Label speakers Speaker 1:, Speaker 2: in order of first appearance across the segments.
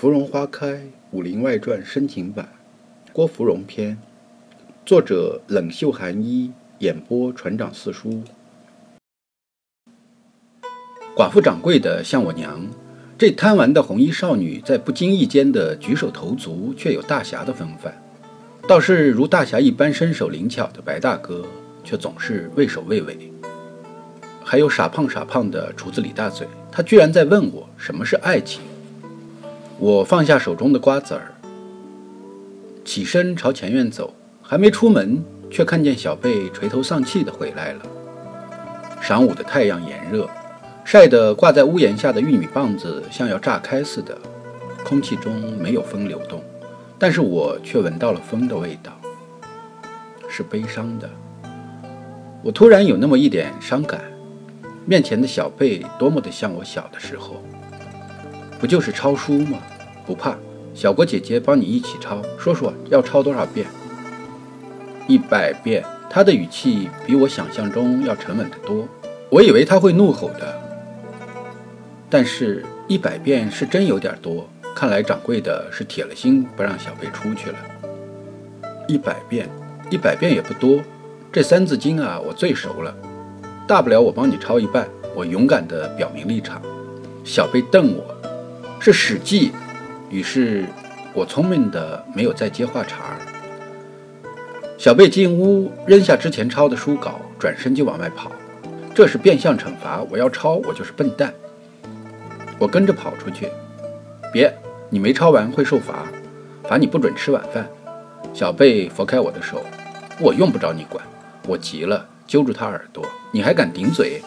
Speaker 1: 芙蓉花开，《武林外传》深情版，郭芙蓉篇，作者冷袖寒衣，演播船长四叔。寡妇掌柜的像我娘，这贪玩的红衣少女，在不经意间的举手投足，却有大侠的风范。倒是如大侠一般身手灵巧的白大哥，却总是畏首畏尾。还有傻胖傻胖的厨子李大嘴，他居然在问我什么是爱情。我放下手中的瓜子儿，起身朝前院走，还没出门，却看见小贝垂头丧气的回来了。晌午的太阳炎热，晒得挂在屋檐下的玉米棒子像要炸开似的，空气中没有风流动，但是我却闻到了风的味道，是悲伤的。我突然有那么一点伤感，面前的小贝多么的像我小的时候。不就是抄书吗？不怕，小郭姐姐帮你一起抄。说说要抄多少遍？一百遍。他的语气比我想象中要沉稳得多。我以为他会怒吼的，但是一百遍是真有点多。看来掌柜的是铁了心不让小贝出去了。一百遍，一百遍也不多。这《三字经》啊，我最熟了。大不了我帮你抄一半。我勇敢地表明立场。小贝瞪我。是《史记》，于是我聪明的没有再接话茬儿。小贝进屋，扔下之前抄的书稿，转身就往外跑。这是变相惩罚，我要抄，我就是笨蛋。我跟着跑出去，别，你没抄完会受罚，罚你不准吃晚饭。小贝拂开我的手，我用不着你管。我急了，揪住他耳朵，你还敢顶嘴？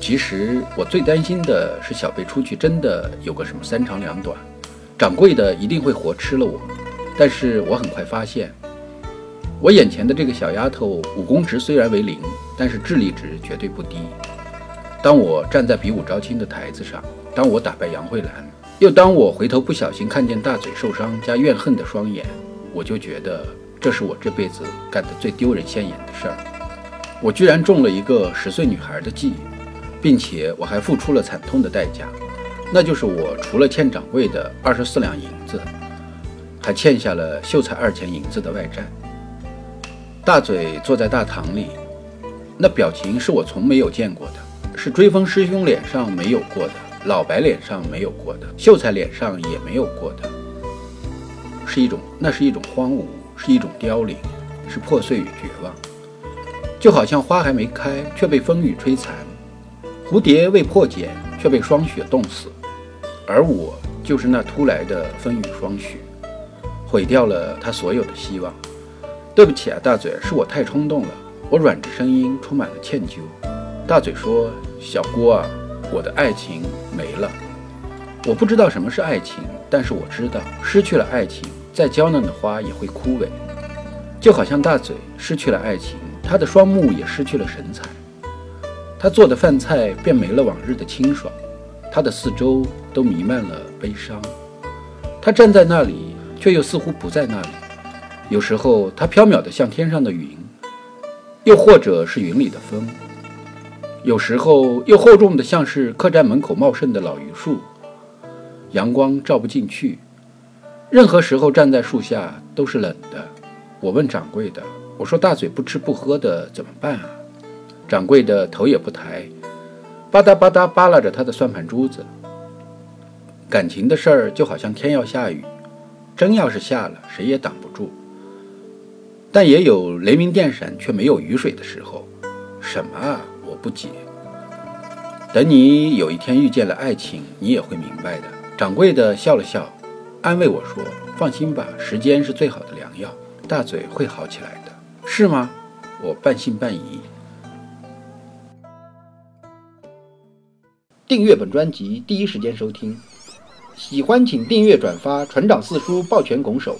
Speaker 1: 其实我最担心的是小贝出去真的有个什么三长两短，掌柜的一定会活吃了我。但是我很快发现，我眼前的这个小丫头武功值虽然为零，但是智力值绝对不低。当我站在比武招亲的台子上，当我打败杨慧兰，又当我回头不小心看见大嘴受伤加怨恨的双眼，我就觉得这是我这辈子干的最丢人现眼的事儿。我居然中了一个十岁女孩的计。并且我还付出了惨痛的代价，那就是我除了欠掌柜的二十四两银子，还欠下了秀才二钱银子的外债。大嘴坐在大堂里，那表情是我从没有见过的，是追风师兄脸上没有过的，老白脸上没有过的，秀才脸上也没有过的，是一种，那是一种荒芜，是一种凋零，是破碎与绝望，就好像花还没开，却被风雨摧残。蝴蝶未破茧，却被霜雪冻死，而我就是那突来的风雨霜雪，毁掉了他所有的希望。对不起啊，大嘴，是我太冲动了。我软着声音，充满了歉疚。大嘴说：“小郭啊，我的爱情没了。我不知道什么是爱情，但是我知道，失去了爱情，再娇嫩的花也会枯萎。就好像大嘴失去了爱情，他的双目也失去了神采。”他做的饭菜便没了往日的清爽，他的四周都弥漫了悲伤。他站在那里，却又似乎不在那里。有时候他飘渺的像天上的云，又或者是云里的风；有时候又厚重的像是客栈门口茂盛的老榆树，阳光照不进去。任何时候站在树下都是冷的。我问掌柜的：“我说大嘴不吃不喝的怎么办啊？”掌柜的头也不抬，吧嗒吧嗒扒拉着他的算盘珠子。感情的事儿就好像天要下雨，真要是下了，谁也挡不住。但也有雷鸣电闪却没有雨水的时候。什么啊？我不解。等你有一天遇见了爱情，你也会明白的。掌柜的笑了笑，安慰我说：“放心吧，时间是最好的良药，大嘴会好起来的。”是吗？我半信半疑。订阅本专辑，第一时间收听。喜欢请订阅转发，船长四叔抱拳拱手。